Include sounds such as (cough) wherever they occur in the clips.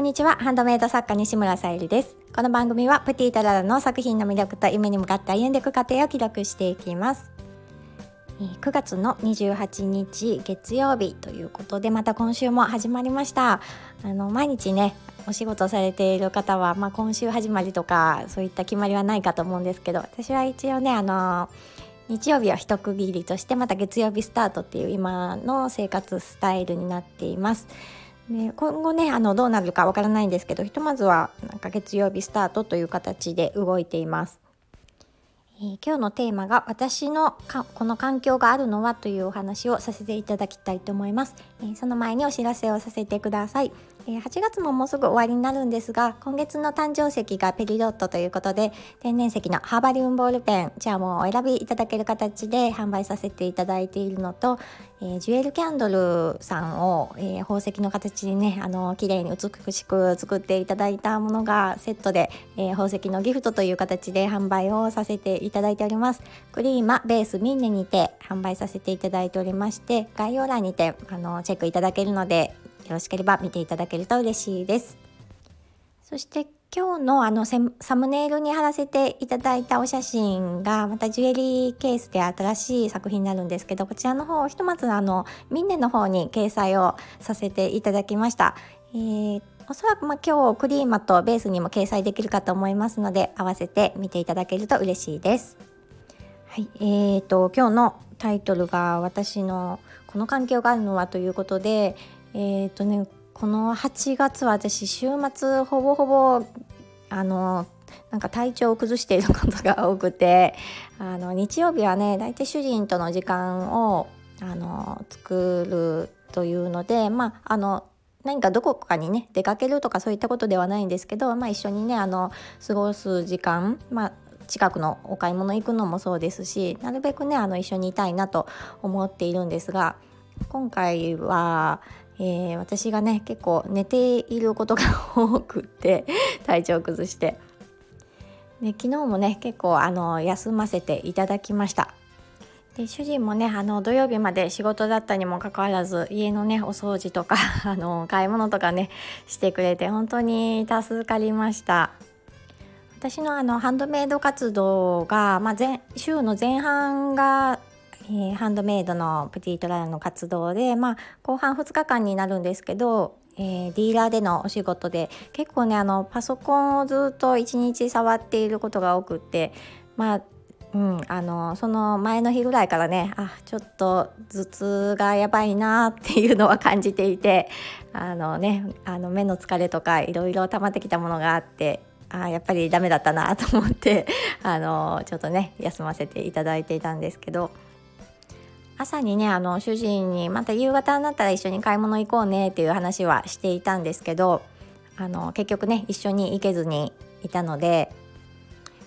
こんにちは。ハンドメイド作家西村さゆりです。この番組はプティートララの作品の魅力と夢に向かって歩んでいく過程を記録していきます。9月の28日月曜日ということでまた今週も始まりました。あの毎日ねお仕事されている方は、まあ、今週始まりとかそういった決まりはないかと思うんですけど私は一応ねあの日曜日は一区切りとしてまた月曜日スタートっていう今の生活スタイルになっています。ね今後ねあのどうなるかわからないんですけどひとまずはなんか月曜日スタートという形で動いています。えー、今日のテーマが私のかこの環境があるのはというお話をさせていただきたいと思います、えー、その前にお知らせをさせてください、8月ももうすぐ終わりになるんですが今月の誕生石がペリドットということで天然石のハーバリウムボールペンじゃあもうお選びいただける形で販売させていただいているのと、えジュエルキャンドルさんを、え宝石の形にねあの綺麗に美しく作っていただいたものがセットで、え宝石のギフトという形で販売をさせていただいております。クリーマベースミンネにて販売させていただいておりまして概要欄にてあのチェックいただけるのでよろしければ見ていただけると嬉しいですそして今日のあのサムネイルに貼らせていただいたお写真がまたジュエリーケースで新しい作品になるんですけどこちらの方をひとまずあのミンネの方に掲載をさせていただきました。えーおそらくま今日クリーマとベースにも掲載できるかと思いますので合わせて見ていただけると嬉しいです。はい、えーと今日のタイトルが私のこの環境があるのはということでえーとねこの8月は私週末ほぼほぼあのなんか体調を崩していることが多くてあの日曜日はね大体主人との時間をあの作るというのでまああの何かどこかにね出かけるとかそういったことではないんですけど、まあ、一緒にねあの過ごす時間、まあ、近くのお買い物行くのもそうですしなるべくねあの一緒にいたいなと思っているんですが今回はえー、私がね結構寝ていることが (laughs) 多くって体調崩して。で昨日もね結構あの休ませていただきました。で主人もねあの土曜日まで仕事だったにもかかわらず家のねお掃除とか (laughs) あの買い物とかねしてくれて本当に助かりました。私のあのハンドメイド活動が、まあ、週の前半がえ、ハンドメイドのプティトラの活動で、まあ、後半2日間になるんですけど、えー、ディーラーでのお仕事で結構ねあのパソコンをずっと一日触っていることが多くってまあうん、あのその前の日ぐらいからねあちょっと頭痛がやばいなっていうのは感じていてあの、ね、あの目の疲れとかいろいろ溜まってきたものがあってあやっぱりダメだったなと思ってあのちょっとね休ませていただいていたんですけど。朝にねあの主人にまた夕方になったら一緒に買い物行こうねっていう話はしていたんですけどあの結局ね一緒に行けずにいたので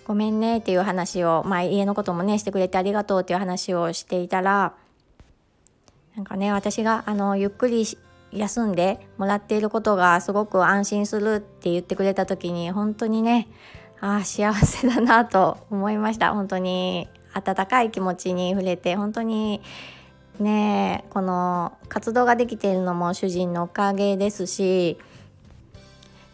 ごめんねっていう話を、まあ、家のこともねしてくれてありがとうっていう話をしていたらなんかね私があのゆっくり休んでもらっていることがすごく安心するって言ってくれた時に本当にねああ幸せだなと思いました本当に。温かい気持ちに触れて本当にねこの活動ができているのも主人のおかげですし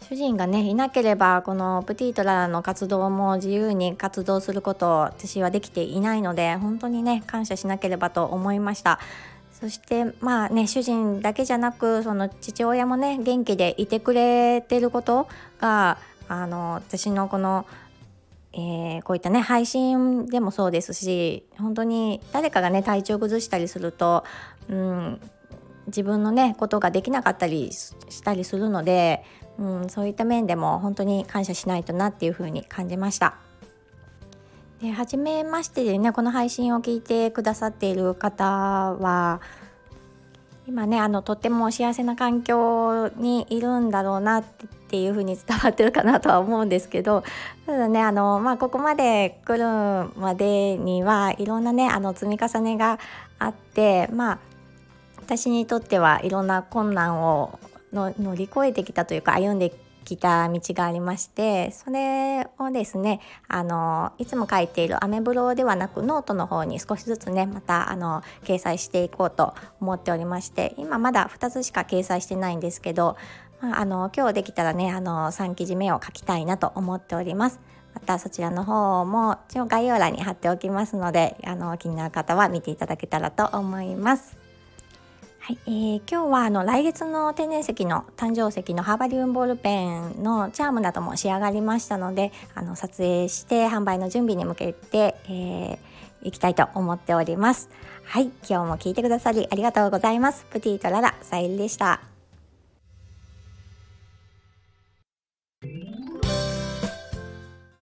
主人がねいなければこのプティートラの活動も自由に活動することを私はできていないので本当にね感謝しなければと思いました。そしてまあね主人だけじゃなくその父親もね元気でいてくれてることがあの私のこのえー、こういったね配信でもそうですし本当に誰かがね体調崩したりすると、うん、自分のねことができなかったりしたりするので、うん、そういった面でも本当に感謝しないとなっていうふうに感じました。で初めましてでねこの配信を聞いてくださっている方は今ねあのとっても幸せな環境にいるんだろうなっていうふうに伝わってるかなとは思うんですけど (laughs) ただねあの、まあ、ここまで来るまでにはいろんなねあの積み重ねがあってまあ私にとってはいろんな困難を乗り越えてきたというか歩んできた道がありましてそれをですねあのいつも書いているアメブロではなくノートの方に少しずつねまたあの掲載していこうと思っておりまして今まだ2つしか掲載してないんですけどまあ、あの今日できたらねあの3記事目を書きたいなと思っております。またそちらの方も一応概要欄に貼っておきますのであの気になる方は見ていただけたらと思います。はい、えー、今日はあの来月の天然石の誕生石のハーバリウムボールペンのチャームなども仕上がりましたのであの撮影して販売の準備に向けて、えー、いきたいと思っております。はい今日も聞いてくださりありがとうございます。プティとララさゆりでした。